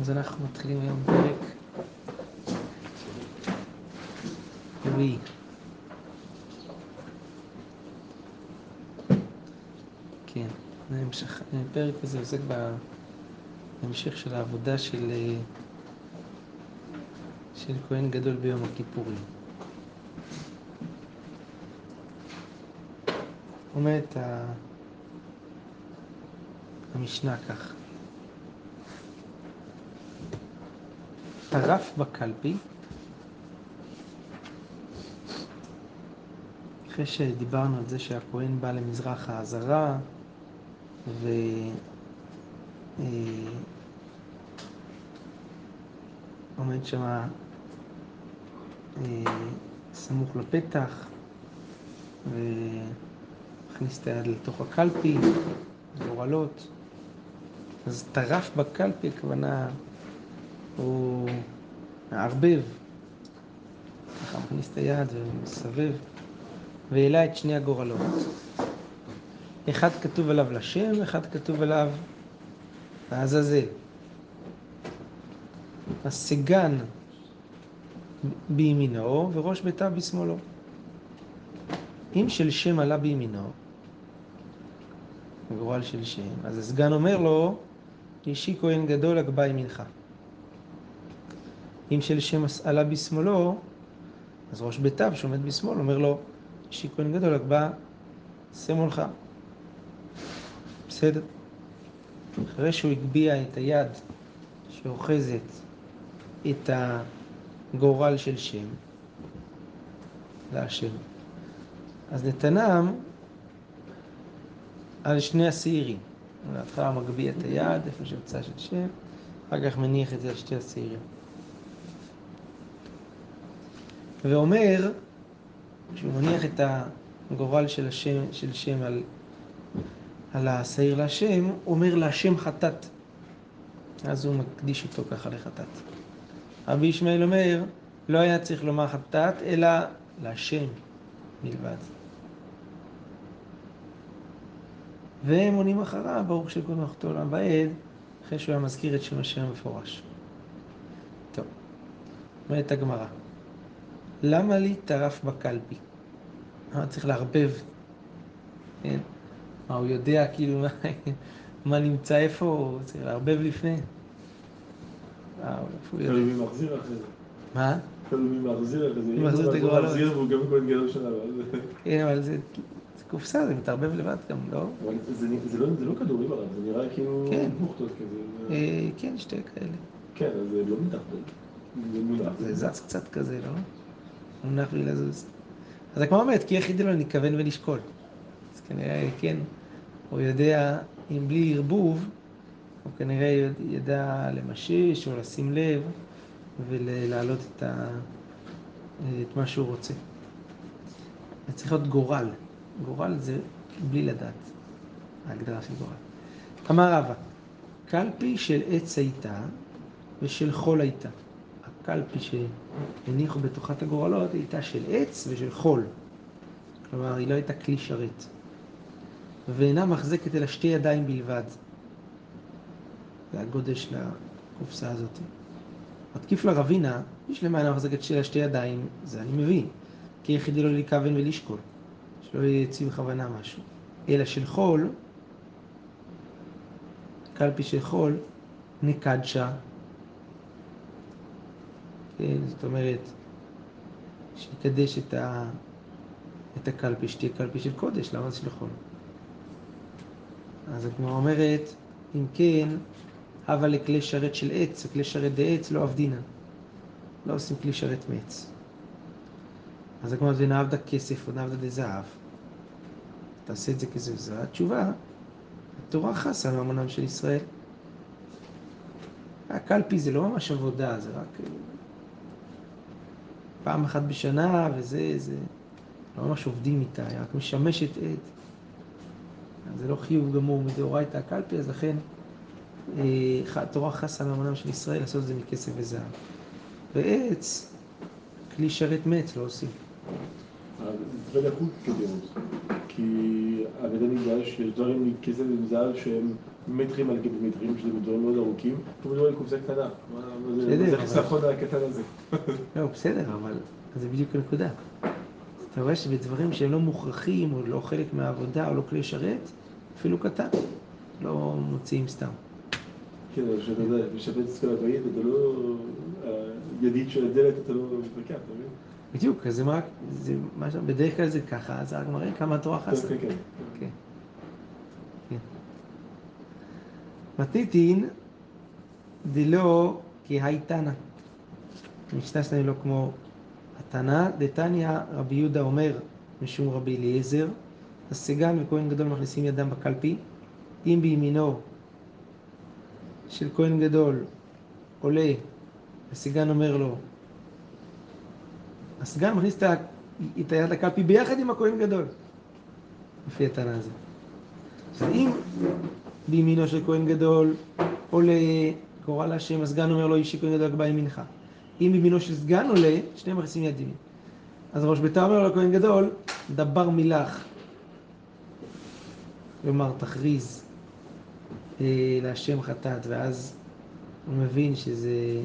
אז אנחנו מתחילים היום פרק רביעי. כן, הפרק הזה עוסק בהמשך של העבודה של, של כהן גדול ביום הכיפורים. אומרת המשנה כך: טרף בקלפי, אחרי שדיברנו על זה שהכהן בא למזרח העזרה ו... עומד שם סמוך לפתח ומכניס את היד לתוך הקלפי, גורלות. אז טרף בקלפי, הכוונה, הוא מערבב, ככה מכניס את היד ומסבב, והעלה את שני הגורלות. אחד כתוב עליו לשם, אחד כתוב עליו לעזאזל. הסגן בימינו וראש ביתה בשמאלו. אם של שם עלה בימינו, גורל של שם, אז הסגן אומר לו, אישי כהן גדול הגבה ימינך. אם של שם עלה בשמאלו, אז ראש ביתיו שעומד בשמאל אומר לו, אישי כהן גדול הגבה שמאלך. בסדר. אחרי שהוא הגביה את היד שאוחזת את הגורל של שם, להשם, אז נתנם על שני השעירים. בהתחלה מגביה את היד, איפה שיוצא של שם, אחר כך מניח את זה על שתי השעירים. ואומר, כשהוא מניח את הגורל של, השם, של שם על, על השעיר להשם, הוא אומר להשם חטאת. אז הוא מקדיש אותו ככה לחטאת. רבי ישמעאל אומר, לא היה צריך לומר חטאת, אלא להשם בלבד. והם עונים אחריו, ברוך שכל מלאכתו עולם ועד, אחרי שהוא היה מזכיר את שם השם המפורש. טוב, אומרת הגמרא, למה לי טרף בקלפי? למה צריך לערבב? כן? מה, הוא יודע כאילו מה, מה נמצא איפה, הוא צריך לערבב לפני? תלוי מי מחזיר אחרי זה. מה? תלוי מי מחזיר אחרי זה. מי מחזיר את הגורלות. מחזיר והוא גם כהן גדול שלה. כן, אבל זה קופסה, זה מתערבב לבד גם, לא? זה זה לא זה לא כדורים עליו, זה נראה כאילו כן. בוכטות כזה. אה, כן, שתי כאלה. כן, אז זה לא מתערבב. זה. זה זז קצת כזה, לא? מונח בלי לזוז. אז הגמרא אומרת, כי יחידי לו לכוון ולשקול. אז כנראה, כן, הוא יודע, אם בלי ערבוב, הוא כנראה ידע למשש או לשים לב ולהעלות את, ה... את מה שהוא רוצה. זה צריך להיות גורל. גורל זה בלי לדעת, ההגדרה של גורל. אמר רבא, קלפי של עץ הייתה ושל חול הייתה. הקלפי שהניחו בתוכת הגורלות הייתה של עץ ושל חול. כלומר, היא לא הייתה כלי שרת. ואינה מחזקת אלא שתי ידיים בלבד. זה הגודל של הקופסה הזאת. מתקיף לרבינה, יש למעלה מחזקת שתי ידיים, זה אני מבין. כי יחידי לא לכוון ולשקול. שלא יציא בכוונה משהו. אלא של חול, קלפי של חול, נקדשה. כן, זאת אומרת, שיקדש את, ה... את הקלפי, שתהיה קלפי של קודש, למה זה של חול? אז הגמרא אומרת, אם כן, הווה לכלי שרת של עץ, כלי שרת דעץ לא עבדינן. לא עושים כלי שרת מעץ. אז הגמרא זה נעבדה כסף או נעבדה דזהב. תעשה את זה כזה, זו התשובה. התורה חסה מהמונם של ישראל. הקלפי זה לא ממש עבודה, זה רק פעם אחת בשנה, וזה, זה לא ממש עובדים איתה, היא רק משמשת עד. זה לא חיוב גמור מדאורייתא הקלפי, אז לכן התורה חסה מהמונם של ישראל לעשות את זה מכסף וזהב. ועץ, כלי שרת מעץ לא עושים. זה לקות כדרות. כי הבית המקדש, יש דברים מכסף ומזל שהם מטרים על גבי מטרים, שזה דברים מאוד ארוכים, ומדובר על קופסה קטנה. זה חיסכון הקטן הזה? לא, בסדר, אבל זה בדיוק הנקודה. אתה רואה שבדברים שהם לא מוכרחים, או לא חלק מהעבודה, או לא כלי שרת, אפילו קטן, לא מוציאים סתם. כן, אבל שאתה יודע, משפץ כל הבית, אתה לא... הידית של הדלת, אתה לא מתווכח, אתה מבין? בדיוק, זה רק, זה מה ש... בדרך כלל זה ככה, אז רק מראה כמה התורה חסה. כן, כן. כן. כן. מתניתין דלא כהייתנא. המשנה שלנו לא כמו התנא, דתניא רבי יהודה אומר משום רבי אליעזר, הסגן וכהן גדול מכניסים ידם בקלפי, אם בימינו של כהן גדול עולה, הסגן אומר לו, הסגן מכניס את היד לקלפי ביחד עם הכהן גדול, לפי התנא הזה. אז אם בימינו של כהן גדול עולה גורל השם, הסגן אומר לו אישי כהן גדול בא ימינך. אם בימינו של סגן עולה, שניהם מכניסים יד ימין. אז ראש ביתר אומר לכהן גדול, דבר מילך. כלומר, תכריז אה, להשם חטאת, ואז הוא מבין שזה...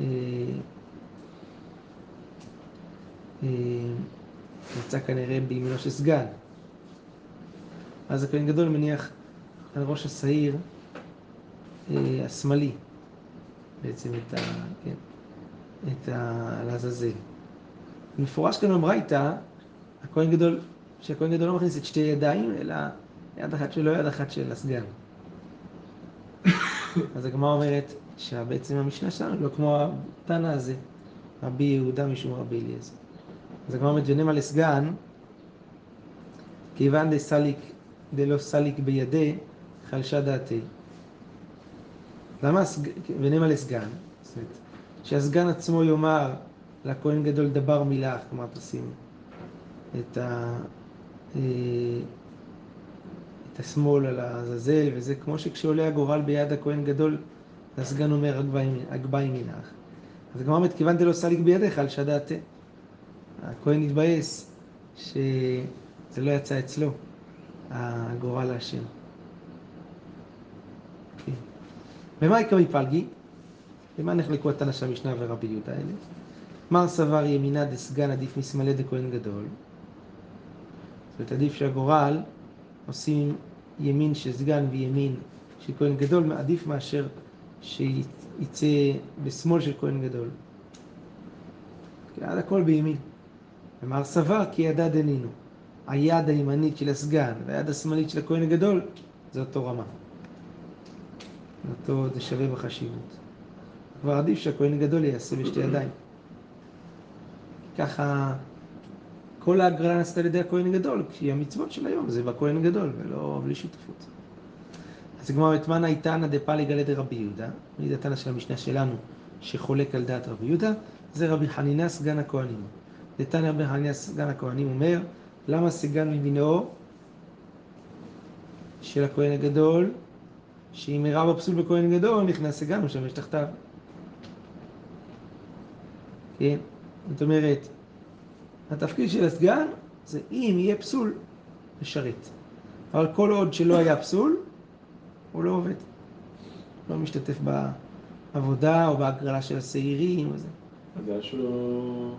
אה, נמצא כנראה בימינו של סגן. אז הכהן גדול מניח על ראש השעיר אה, השמאלי, בעצם את ה... כן, את ה... לעזאזל. מפורש כאן בברייתא, הכהן גדול, שהכהן גדול לא מכניס את שתי ידיים, אלא יד אחת שלו, יד אחת של הסגן. אז הגמרא אומרת שבעצם המשנה שלנו לא כמו התנא הזה, רבי יהודה משום רבי אליעזר. אז הגמרא אומרת ונמה לסגן, כיוון דסליק דלא סליק בידי, חלשה דעתי. למה ונמה לסגן? זאת אומרת, שהסגן עצמו יאמר לכהן גדול דבר מילך, כלומר תשים את, ה, אה, את השמאל על העזאזל, וזה כמו שכשעולה הגורל ביד הכהן גדול, הסגן אומר הגבה ימינך. אז הגמרא אומרת, כיוון דלא סליק בידיך, על שדעתי. הכהן התבאס שזה לא יצא אצלו, הגורל. כן. ומה יקרה מפלגי? למה נחלקו התנא של המשנה ורבי יהודה האלה? מר סבר ימינה דסגן עדיף משמאלי דכהן גדול. זאת אומרת, עדיף שהגורל עושים ימין של סגן וימין של כהן גדול, עדיף מאשר שיצא בשמאל של כהן גדול. כי עד הכל בימין. ומר סבר כי ידה דנינו. היד הימנית של הסגן והיד השמאלית של הכהן הגדול זה אותו רמה. אותו זה שווה בחשיבות. כבר עדיף שהכהן הגדול יעשה בשתי ידיים. ככה כל ההגרלה נעשתה על ידי הכהן הגדול, כי המצוות של היום זה בכהן הגדול ולא בלי שותפות. אז הגמרא את מנה איתנא דפליג על ידי רבי יהודה, מי זה התנא של המשנה שלנו שחולק על דעת רבי יהודה, זה רבי חנינא סגן הכהנים. דתניא רבי חנינא סגן הכהנים אומר, למה סגן ממינו של הכהן הגדול, שאם אירע בפסול בכהן גדול, נכנס סגן ומשמש תחתיו. כן? זאת אומרת, התפקיד של הסגן זה אם יהיה פסול, לשרת. אבל כל עוד שלא היה פסול, הוא לא עובד. לא משתתף בעבודה או בהגרלה של השעירים וזה. הדעה שלו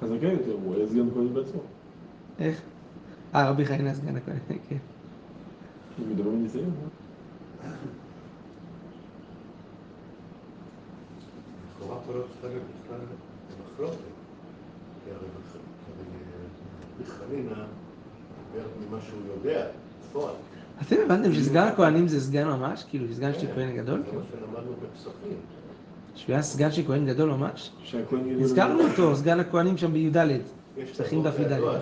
חזקה יותר, הוא היה סגן כהן בעצמו. איך? אה, רבי חיינה סגן הכהן, כן. הוא מדבר מניסיון, אה? לכאורה פה לא צריכה להיות בכלל מחלוקת. כי הרי בח- הרי בחנינה, בערך ממה שהוא יודע, בפועל. אתם הבנתם שסגן הכהנים זה סגן ממש? כאילו, סגן של כן, כהן גדול? זה מה שלמדנו בפסחים. שהוא היה סגן של כהן גדול ממש? הזכרנו אותו, סגן הכהנים שם בי"ד. החוק דף י"ד. של אה.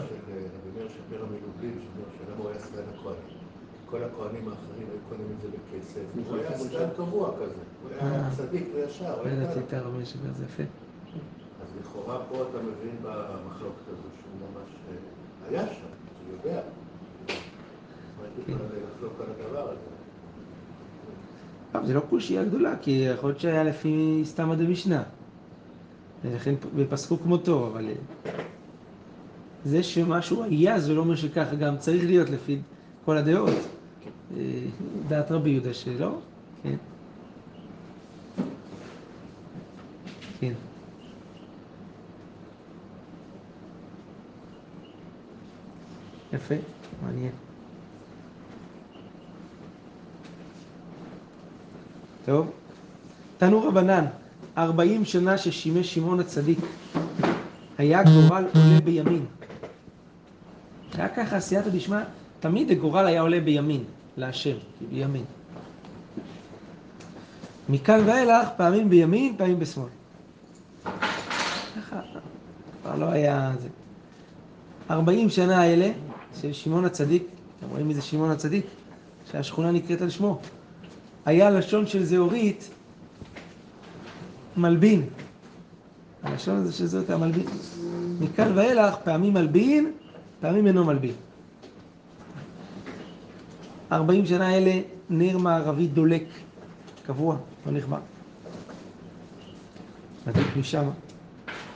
כל הכהנים האחרים היו קונים את זה בכסף. הוא היה סגן קבוע כזה. הוא היה אה. צדיק וישר. הוא לא היה ידעתי. את הרבי שבר, זה יפה. אז לכאורה פה אתה מבין במחלוקת הזו שהוא ממש אה, היה שם, הוא יודע. יש לך לחלוק על הדבר הזה? טוב, זה לא קושייה גדולה, כי יכול להיות שהיה לפי סתמא דמשנה. ולכן, ופסקו כמותו, אבל... זה שמשהו היה, זה לא אומר שככה גם צריך להיות לפי כל הדעות. אה, דעת רבי יהודה שלא, כן. כן. יפה, מעניין. טוב. תנו רבנן, ארבעים שנה ששימש שמעון הצדיק, היה גורל עולה בימין. היה ככה סייעתא דשמיא, תמיד הגורל היה עולה בימין, להשם, בימין. מכאן ואילך, פעמים בימין, פעמים בשמאל. ככה, כבר לא היה זה. ארבעים שנה האלה של שמעון הצדיק, אתם רואים מי זה שמעון הצדיק? שהשכונה נקראת על שמו. היה לשון של זהורית מלבין. הלשון הזה של זהורית היה מלבין. מכאן ואילך, פעמים מלבין, פעמים אינו מלבין. ארבעים שנה האלה נר מערבי דולק, קבוע, לא נכבה. מדליק משם.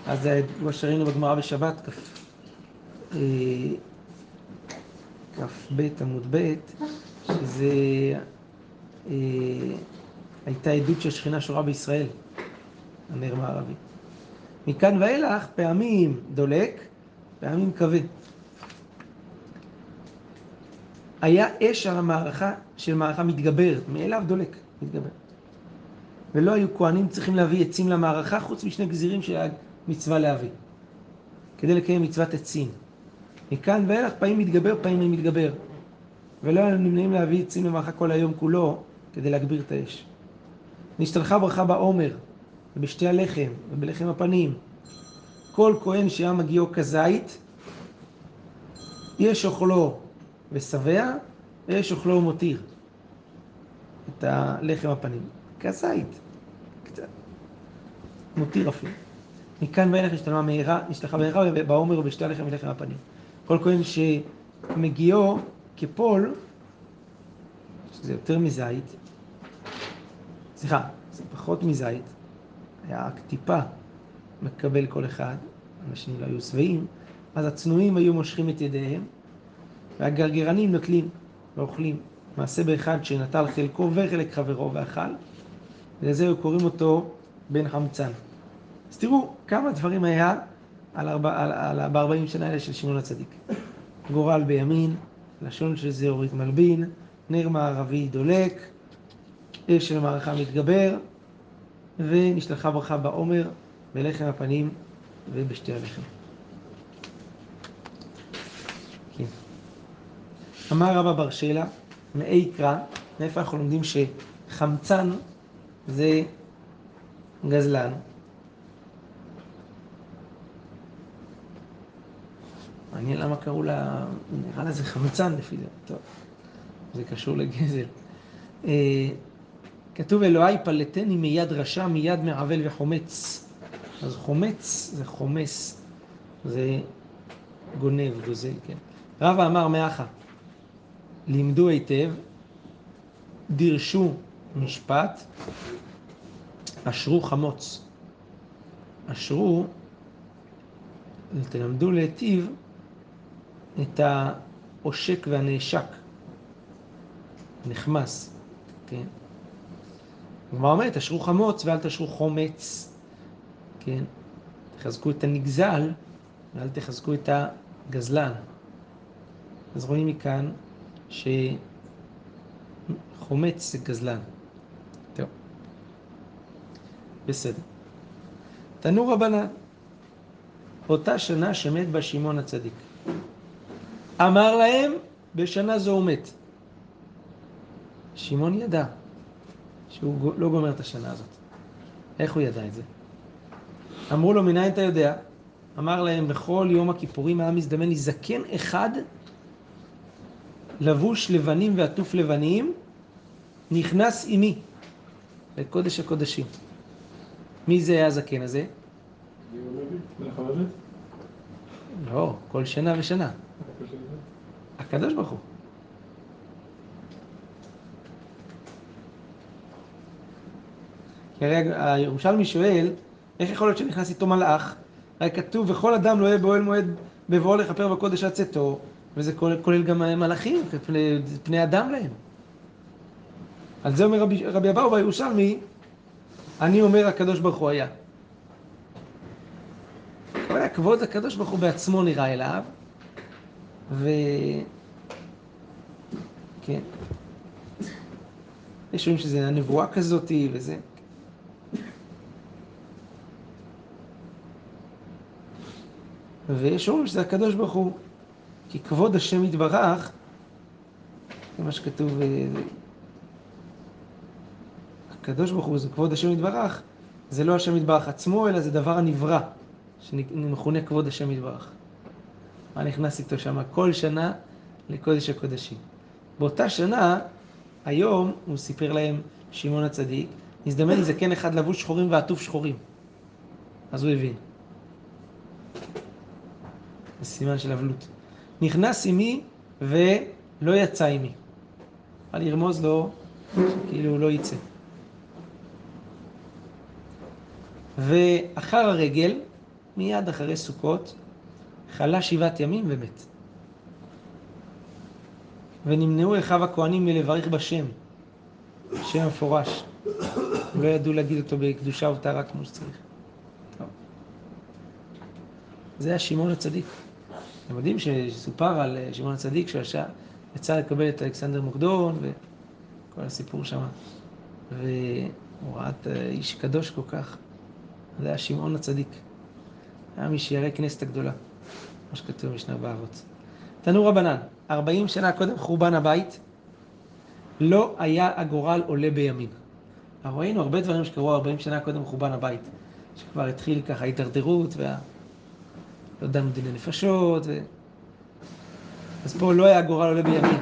אז זה מה שראינו בגמרא בשבת, אה, כ"ב עמוד ב', שזה אה, הייתה עדות שהשכינה שורה בישראל, הנר מערבי. מכאן ואילך פעמים דולק, פעמים כבד. היה אש על המערכה של מערכה מתגברת, מאליו דולק, מתגבר. ולא היו כהנים צריכים להביא עצים למערכה חוץ משני גזירים שהיה מצווה להביא, כדי לקיים מצוות עצים. מכאן ואילך פעמים מתגבר, פעמים מתגבר. ולא היו נמנעים להביא עצים למערכה כל היום כולו כדי להגביר את האש. נשתלחה ברכה בעומר, ובשתי הלחם, ובלחם הפנים. כל כהן שהיה מגיעו כזית, יש אוכלו ושבע, ויש אוכלו ומותיר את הלחם הפנים. כזית, קצת. מותיר אפילו. מכאן ואילך נשתלמה מהירה, נשתלחה מהירה בעומר ובשתי הלחם ולחם הפנים. כל כהן שמגיעו כפול, שזה יותר מזית, סליחה, זה פחות מזית, היה רק טיפה מקבל כל אחד, אנשים לא היו שבעים, אז הצנועים היו מושכים את ידיהם, והגרגרנים נוטלים ואוכלים. מעשה באחד שנטל חלקו וחלק חברו ואכל, ולזה היו קוראים אותו בן חמצן. אז תראו כמה דברים היה על ארבע, על, על, ב-40 שנה האלה של שמעון הצדיק. גורל בימין, לשון של זהורית מלבין, נר מערבי דולק, אש של מערכה מתגבר, ונשלחה ברכה בעומר, בלחם הפנים ובשתי הלחם. כן. אמר רבא בר שלה, מאי קרא, מאיפה אנחנו לומדים שחמצן זה גזלן? מעניין למה קראו לה, נראה לה זה חמצן לפי זה, טוב, זה קשור לגזל. אה, כתוב אלוהי פלטני מיד רשע, מיד מעוול וחומץ. אז חומץ זה חומס, זה גונב, גוזל, כן. רבא אמר מאחה, לימדו היטב, דירשו משפט, אשרו חמוץ. אשרו, תלמדו להיטיב את העושק והנאשק, נחמס, כן? הגמרא אומרת, תשרו חמוץ ואל תשרו חומץ, כן? תחזקו את הנגזל ואל תחזקו את הגזלן. אז רואים מכאן שחומץ זה גזלן. בסדר. תנו רבנן, אותה שנה שמת בה שמעון הצדיק. אמר להם, בשנה זו הוא מת. שמעון ידע שהוא לא גומר את השנה הזאת. איך הוא ידע את זה? אמרו לו, מניין אתה יודע? אמר להם, בכל יום הכיפורים היה מזדמן לי זקן אחד, לבוש לבנים ועטוף לבנים, נכנס עימי לקודש הקודשים. מי זה היה הזקן הזה? לא, כל שנה ושנה. הקדוש ברוך הוא. כי הרי הירושלמי שואל, איך יכול להיות שנכנס איתו מלאך? הרי כתוב, וכל אדם לא יהיה באוהל מועד בבואו לכפר בקודש עד צאתו, וזה כולל, כולל גם מלאכים, פני, פני אדם להם. על זה אומר רבי, אבאו בירושלמי, אני אומר הקדוש ברוך הוא היה. כל הכבוד הקדוש ברוך הוא בעצמו נראה אליו, ו... כן. יש רואים שזה הנבואה כזאתי וזה. ויש אומרים שזה הקדוש ברוך הוא, כי כבוד השם יתברך, זה מה שכתוב, אה, הקדוש ברוך הוא זה כבוד השם יתברך, זה לא השם יתברך עצמו, אלא זה דבר הנברא, שמכונה כבוד השם יתברך. מה נכנס איתו שם כל שנה לקודש הקודשים. באותה שנה, היום, הוא סיפר להם, שמעון הצדיק, נזדמן לי זקן אחד לבוש שחורים ועטוף שחורים. אז הוא הבין. זה סימן של אבלות. נכנס עימי ולא יצא עימי. בא לרמוז לו, כאילו הוא לא יצא. ואחר הרגל, מיד אחרי סוכות, חלה שבעת ימים ומת. ונמנעו אחיו הכהנים מלברך בשם, שם מפורש. לא ידעו להגיד אותו בקדושה וטהרה כמו שצריך. טוב. זה היה שמעון הצדיק. אתם יודעים שסופר על אה, שמעון הצדיק שיצא לקבל את אלכסנדר מוקדון וכל הסיפור שם. והוא ראה את האיש קדוש כל כך. זה היה שמעון הצדיק. היה משיירי כנסת הגדולה, כמו שכתוב במשנה באבות. תנו רבנן, 40 שנה קודם חורבן הבית, לא היה הגורל עולה בימין. ראינו הרבה דברים שקרו 40 שנה קודם חורבן הבית, שכבר התחיל ככה ההידרדרות וה... לא דנו דיני נפשות, ו... אז פה לא היה הגורל עולה בימין,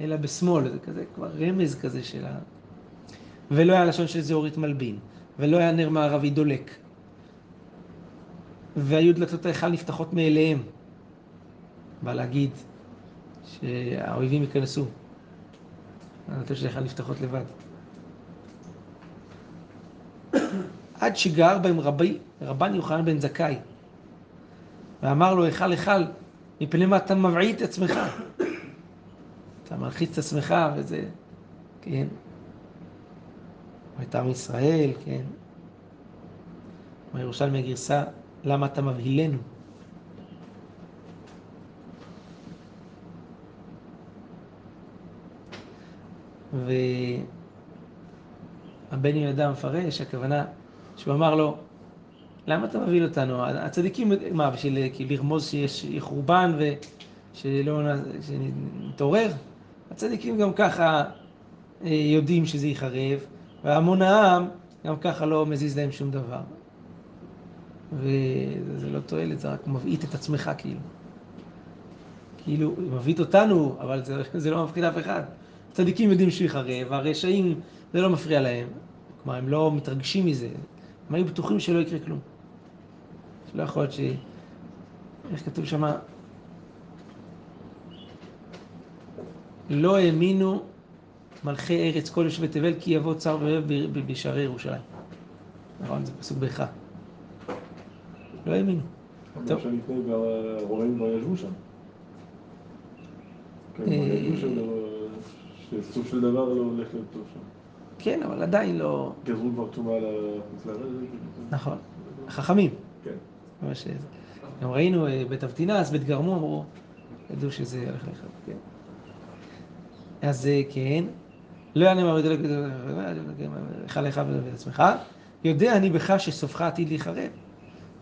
אלא בשמאל, זה כזה כבר רמז כזה של ה... ולא היה לשון של זהורית מלבין, ולא היה נר מערבי דולק. והיו דלתות ההיכל נפתחות מאליהם. בא להגיד שהאויבים ייכנסו. הדלתות של ההיכל נפתחות לבד. עד שגר בהם רבי, רבן יוחנן בן זכאי, ואמר לו, היכל היכל, מפני מה אתה מבעית את עצמך? אתה מלחיץ את עצמך וזה, כן. את עם ישראל, כן. בירושלמי הגרסה, למה אתה מבהילנו? והבן יהודה מפרש, הכוונה שהוא אמר לו, למה אתה מבהיל אותנו? הצדיקים, מה, בשביל לרמוז שיש חורבן ושלא נתעורר? הצדיקים גם ככה אה, יודעים שזה ייחרב, והמון העם גם ככה לא מזיז להם שום דבר. וזה לא תועלת, זה רק מבעית את עצמך כאילו. כאילו, מבעית אותנו, אבל זה, זה לא מפחיד אף אחד. צדיקים יודעים שהוא יחרב, והרשעים, זה לא מפריע להם. כלומר, הם לא מתרגשים מזה. הם היו בטוחים שלא יקרה כלום. שלא יכול להיות ש... איך כתוב שם? לא האמינו מלכי ארץ כל יושבי תבל כי יבוא צר ואוהב בשערי ירושלים. נכון? זה פסוק באיכה. לא האמינו. טוב. שלפני ישבו שם. כן, אה, שסוף של דבר לא הולך להיות טוב שם. כן, אבל עדיין לא... גזרו כבר טומאה לחוץ לארץ. נכון. החכמים. מה שזה. גם ראינו אה, בית אבטינס, בית גרמו, אמרו, ידעו שזה הולך לך, כן. אז אה, כן, לא יענה מה בדלק לך לך ולבית עצמך, יודע אני בך שסופך עתיד להיחרב.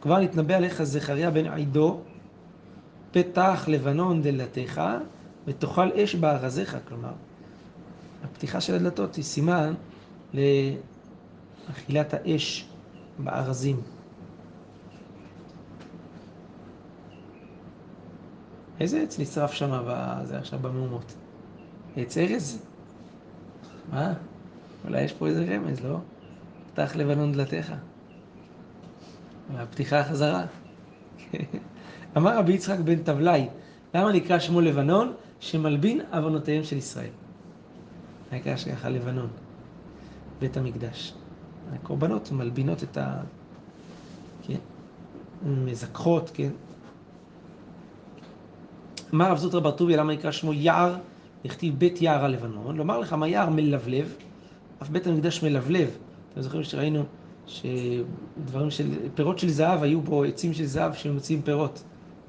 כבר נתנבא עליך זכריה בן עידו, פתח לבנון דלתך, ותאכל אש בארזיך, כלומר, הפתיחה של הדלתות היא סימן לאכילת האש בארזים. איזה עץ נשרף שם עכשיו במהומות? עץ ארז? מה? אולי יש פה איזה רמז, לא? פתח לבנון דלתיך. והפתיחה חזרה. אמר רבי יצחק בן תבלאי, למה נקרא שמו לבנון? שמלבין עוונותיהם של ישראל. נקרא ככה לבנון, בית המקדש. הקורבנות מלבינות את ה... כן? מזכחות, כן? אמר רב זוטרא בר טוביה, למה נקרא שמו יער? הכתיב בית יער הלבנון. לומר לך מה יער מלבלב, אף בית המקדש מלבלב. אתם זוכרים שראינו שדברים של, פירות של זהב, היו בו עצים של זהב שמוציאים פירות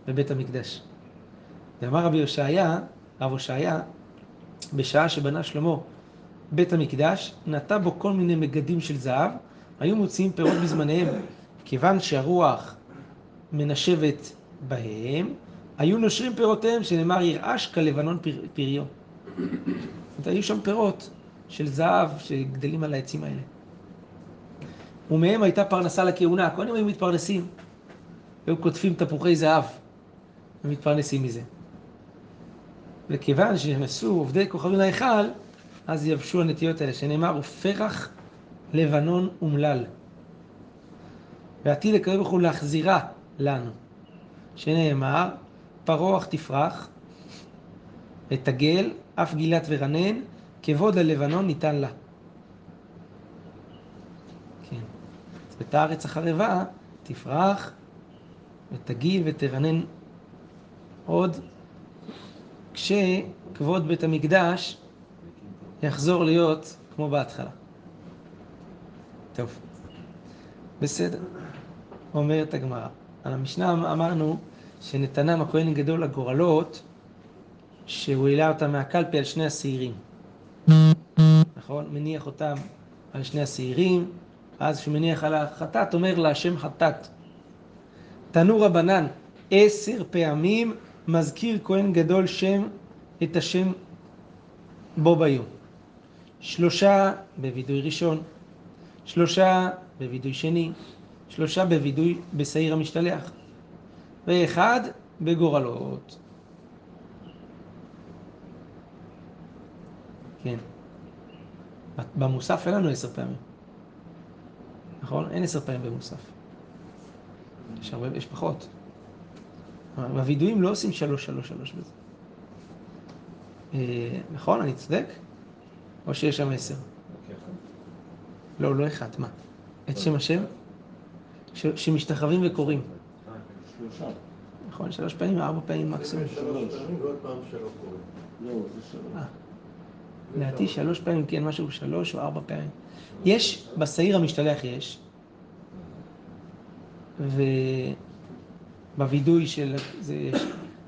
בבית המקדש. ואמר רבי הושעיה, רב הושעיה, בשעה שבנה שלמה בית המקדש, נטע בו כל מיני מגדים של זהב, היו מוציאים פירות בזמניהם, כיוון שהרוח מנשבת בהם, היו נושרים פירותיהם, שנאמר ירעש כלבנון פר, פריו. זאת אומרת, היו שם פירות של זהב שגדלים על העצים האלה. ומהם הייתה פרנסה לכהונה, הכהנים היו מתפרנסים. היו קוטפים תפוחי זהב ומתפרנסים מזה. וכיוון שנכנסו עובדי כוכבים להיכל, אז יבשו הנטיות האלה, שנאמר, ופרח לבנון אומלל. ועתיד לקרב ברוך הוא להחזירה לנו, שנאמר, פרוח תפרח, ותגל, אף גילת ורנן, כבוד ללבנון ניתן לה. כן. אז ואת הארץ החרבה תפרח, ותגיל ותרנן עוד, כשכבוד בית המקדש יחזור להיות כמו בהתחלה. טוב, בסדר. אומרת הגמרא. על המשנה אמרנו שנתנם הכהן גדול לגורלות, שהוא העלה אותם מהקלפי על שני השעירים. נכון? מניח אותם על שני השעירים, אז כשהוא מניח על החטאת, אומר לה השם חטאת. תנו רבנן, עשר פעמים מזכיר כהן גדול שם את השם בו ביום. שלושה בווידוי ראשון, שלושה בווידוי שני, שלושה בווידוי בשעיר המשתלח, ואחד בגורלות. כן. במוסף אין לנו עשר פעמים. נכון? אין עשר פעמים במוסף. יש, הרבה, יש פחות. בווידויים לא עושים שלוש, שלוש, שלוש בזה. אה, נכון? אני צודק? או שיש שם עשר? לא, לא אחד, מה? את שם השם? שמשתחווים וקוראים. שלושה. נכון, שלוש פעמים, ארבע פעמים מקסימום. שלוש פעמים ועוד פעם שלא קוראים. לא, זה שלוש. אה, לדעתי שלוש פעמים, כן, משהו שלוש או ארבע פעמים. יש, בשעיר המשתלח יש, ובווידוי של, זה יש,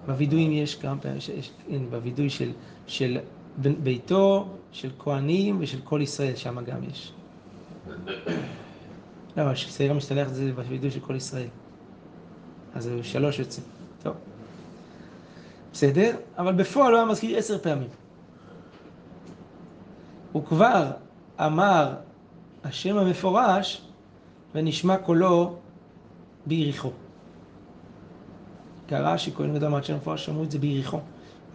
בווידויים יש כמה פעמים, יש, יש, כן, בווידוי של, של ביתו, של כהנים ושל כל ישראל, שם גם יש. לא, שעיר המשתלח זה בווידוי של כל ישראל. אז זה שלוש יוצא. טוב. בסדר? אבל בפועל הוא היה מזכיר עשר פעמים. הוא כבר אמר השם המפורש ונשמע קולו ביריחו. קרה שכהן גדול אמר השם המפורש שמעו את זה ביריחו.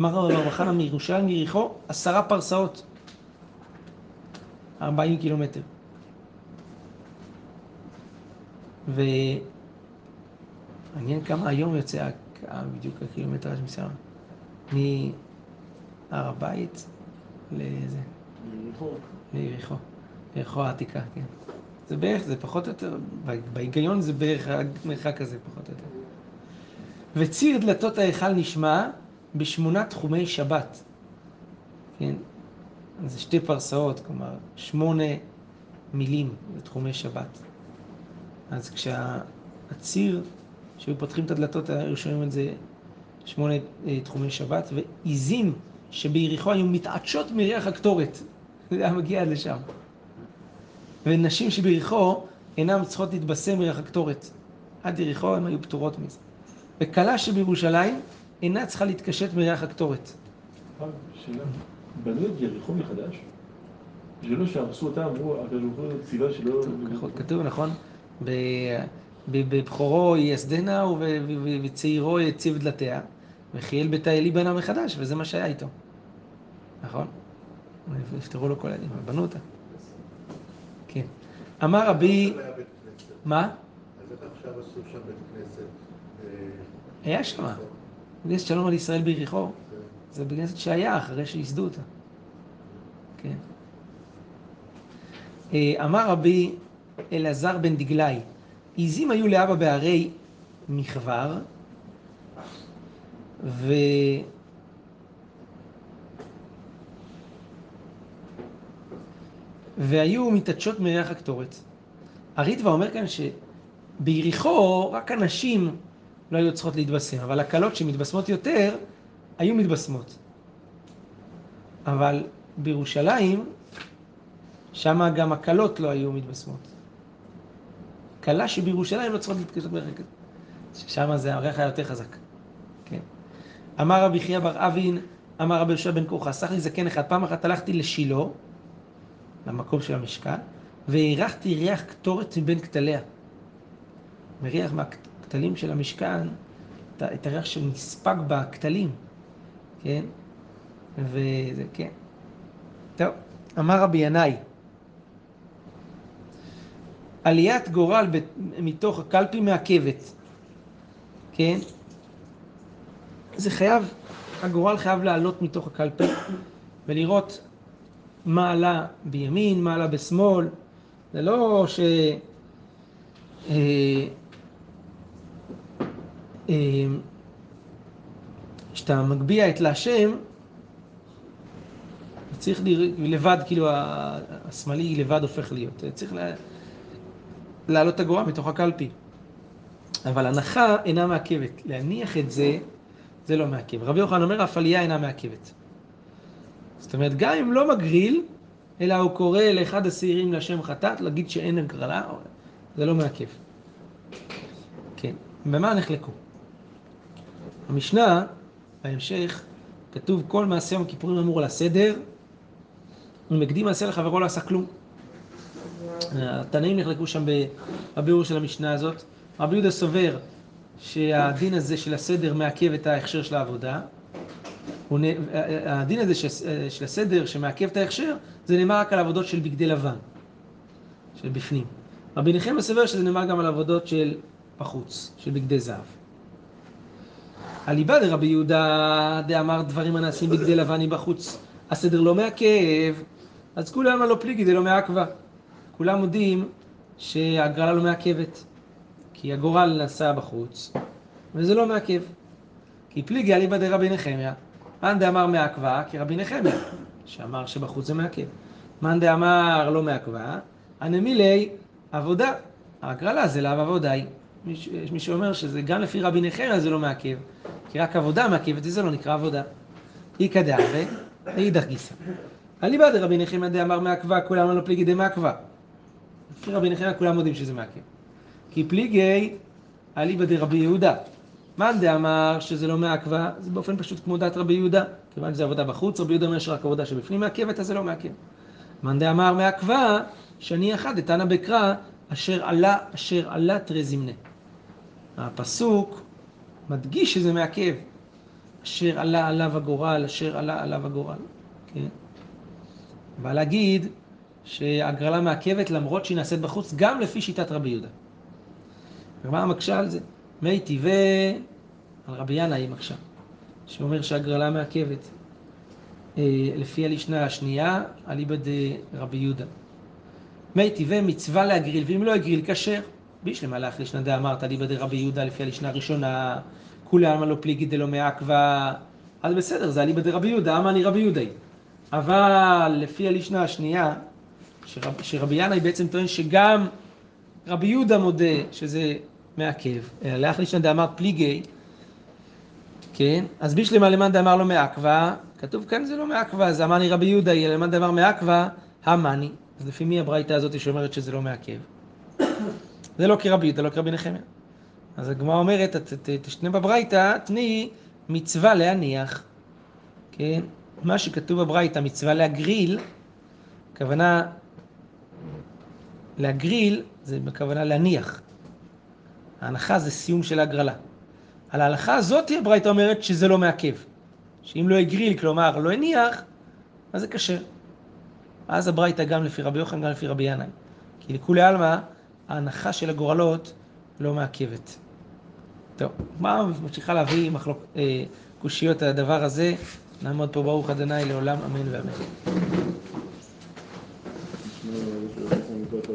אמר רב חנה מירושלים ליריחו עשרה פרסאות. ארבעים קילומטר. ומעניין כמה היום יוצא בדיוק הקילומטר מסוים. מהר הבית לזה, יריחו. ליריחו. יריחו העתיקה, כן. זה בערך, זה פחות או יותר, בהיגיון זה בערך המרחק הזה, פחות או יותר. וציר דלתות ההיכל נשמע בשמונה תחומי שבת. כן, זה שתי פרסאות, כלומר, שמונה מילים לתחומי שבת. אז כשהציר, שהיו פותחים את הדלתות, היו שומעים את זה שמונה אה, תחומי שבת, ועיזים שביריחו היו מתעטשות מריח הקטורת. זה היה מגיע עד לשם. ונשים שביריחו אינן צריכות להתבשם מריח הקטורת. עד יריחו הן היו פטורות מזה. וכלה שבירושלים אינה צריכה להתקשט מריח הקטורת. שאלה. בנו את יריחו מחדש? זה לא שהרסו אותה, אמרו, הקדוש ברוך הוא ציווה שלא... כתוב, נכון? בבכורו ייסדנה וב- ו- וצעירו יציב דלתיה, וחיאל בית האלי בנה מחדש, וזה מה שהיה איתו. נכון? נפטרו לו כל הילדים, אבל בנו אותה. כן. אמר רבי... בית. מה? אז איך עכשיו עשו שם בית כנסת? אה, היה שם. כנסת שלום על ישראל ביריחו. זה בכנסת שהיה אחרי שייסדו אותה. כן. אה, אמר רבי אלעזר בן דגלי, עיזים היו לאבא בהרי מכבר, ו... והיו מתעדשות מריח הקטורת. הריטווה אומר כאן שביריחו רק הנשים לא היו צריכות להתבשם, אבל הקלות שמתבשמות יותר, היו מתבשמות. אבל בירושלים, שם גם הקלות לא היו מתבשמות. כלה שבירושלים לא צריכות להתקשרות מריח ששם זה הריח היה יותר חזק. כן. אמר רבי חייא בר אבין, אמר רבי יהושע בן כוחה, סך לי זקן אחד, פעם אחת הלכתי לשילה, למקום של המשכן, והריחתי ריח קטורת מבין כתליה. מריח מהכתלים של המשכן, את הריח שנספג בכתלים, כן? וזה, כן. טוב, אמר רבי ינאי, עליית גורל מתוך הקלפי מעכבת, כן? זה חייב, הגורל חייב לעלות מתוך הקלפי ולראות מה עלה בימין, מה עלה בשמאל. זה לא ש... אה, אה, כשאתה מגביה את להשם, צריך לבד, כאילו השמאלי לבד הופך להיות. צריך להעלות את הגורל מתוך הקלפי. אבל הנחה אינה מעכבת. להניח את זה, זה לא מעכב. רבי יוחנן אומר, עלייה אינה מעכבת. זאת אומרת, גם אם לא מגריל, אלא הוא קורא לאחד השעירים לשם חטאת, להגיד שאין הגרלה, זה לא מעכב. כן, במה נחלקו? המשנה, בהמשך, כתוב כל מעשה יום הכיפורים אמור על הסדר, ומקדים מעשה לחברו לא עשה כלום. התנאים נחלקו שם בביאור של המשנה הזאת. רבי יהודה סובר שהדין הזה של הסדר מעכב את ההכשר של העבודה. הדין הזה של הסדר שמעכב את ההכשר, זה נאמר רק על עבודות של בגדי לבן, של בפנים. רבי נחמיה סובר שזה נאמר גם על עבודות של בחוץ, של בגדי זהב. הליבה דרבי יהודה דאמר דברים הנעשים בגדי לבן מבחוץ, הסדר לא מעכב, אז כולם הלא פליגי דלא מעכבה. כולם מודים שהגרלה לא מעכבת, כי הגורל נסע בחוץ, וזה לא מעכב. כי פליגי אליבא דרבי נחמיה, מאן דאמר מעכבה כרבי נחמיה, שאמר שבחוץ זה מעכב. מאן דאמר לא מעכבה, הנמילי עבודה. ההגרלה זה לאו עבודה היא. יש מי שאומר שזה גם לפי רבי נחמיה זה לא מעכב, כי רק עבודה מעכבת וזה לא נקרא עבודה. איכא דאבה, ואידך גיסא. אליבא דרבי נחמיה דאמר מעכבה, כולם לא פליגי דמעכבה. לפי רבי נחמיה כולם יודעים שזה מעכב. כי פליגי אליבא דרבי יהודה. מאן דאמר שזה לא מעכבה, זה באופן פשוט כמו דעת רבי יהודה. כיוון שזה עבודה בחוץ, רבי יהודה אומר שרק עבודה שבפנים מעכבת, אז זה לא מעכב. מאן דאמר מעכבה, שאני אחד דתנא בקרא, אשר עלה, אשר עלה תרי זמנה. הפסוק מדגיש שזה מעכב. אשר עלה עליו הגורל, אשר עלה עליו הגורל. כן? אבל להגיד שהגרלה מעכבת למרות שהיא נעשית בחוץ, גם לפי שיטת רבי יהודה. ומה מקשה על זה? מי טבעי, על רבי ינאי היא מקשה, שאומר שהגרלה מעכבת. אה, לפי הלשנה השנייה, אליבא דרבי יהודה. מי טבעי מצווה להגריל, ואם לא הגריל, כשר. בישלמה לך לשנה דאמרת, אליבא דרבי יהודה, לפי הלשנה הראשונה, כולי עלמא לא פליגי דלא מעכבה, אז בסדר, זה אליבא דרבי יהודה, אמני רבי יהודה. אבל לפי הלשנה השנייה, שרב, שרבי ינאי בעצם טוען שגם רבי יהודה מודה שזה מעכב, לאח לישנא דאמר פליגי, כן, אז בישלמה למאן דאמר לא מעכבה, כתוב כאן זה לא מעכבה, אז אמרני רבי יהודה, למאן דאמר מעכבה, המאני. אז לפי מי הברייתא הזאת שאומרת שזה לא מעכב? זה לא כרבי יהודה, לא כרבי נחמיה. אז הגמרא אומרת, תשנה בברייתא, תני מצווה להניח, כן? מה שכתוב בברייתא, מצווה להגריל, הכוונה להגריל זה בכוונה להניח. ההנחה זה סיום של ההגרלה. על ההלכה הזאת הברייתא אומרת שזה לא מעכב. שאם לא הגריל, כלומר לא הניח, אז זה כשר. אז הברייתא גם לפי רבי יוחנן, גם לפי רבי ינאי. כי לכולי עלמא, ההנחה של הגורלות לא מעכבת. טוב, מה ממשיכה להביא מחלוק, אה, קושיות הדבר הזה? נעמוד פה ברוך ה' לעולם, אמן ואמן.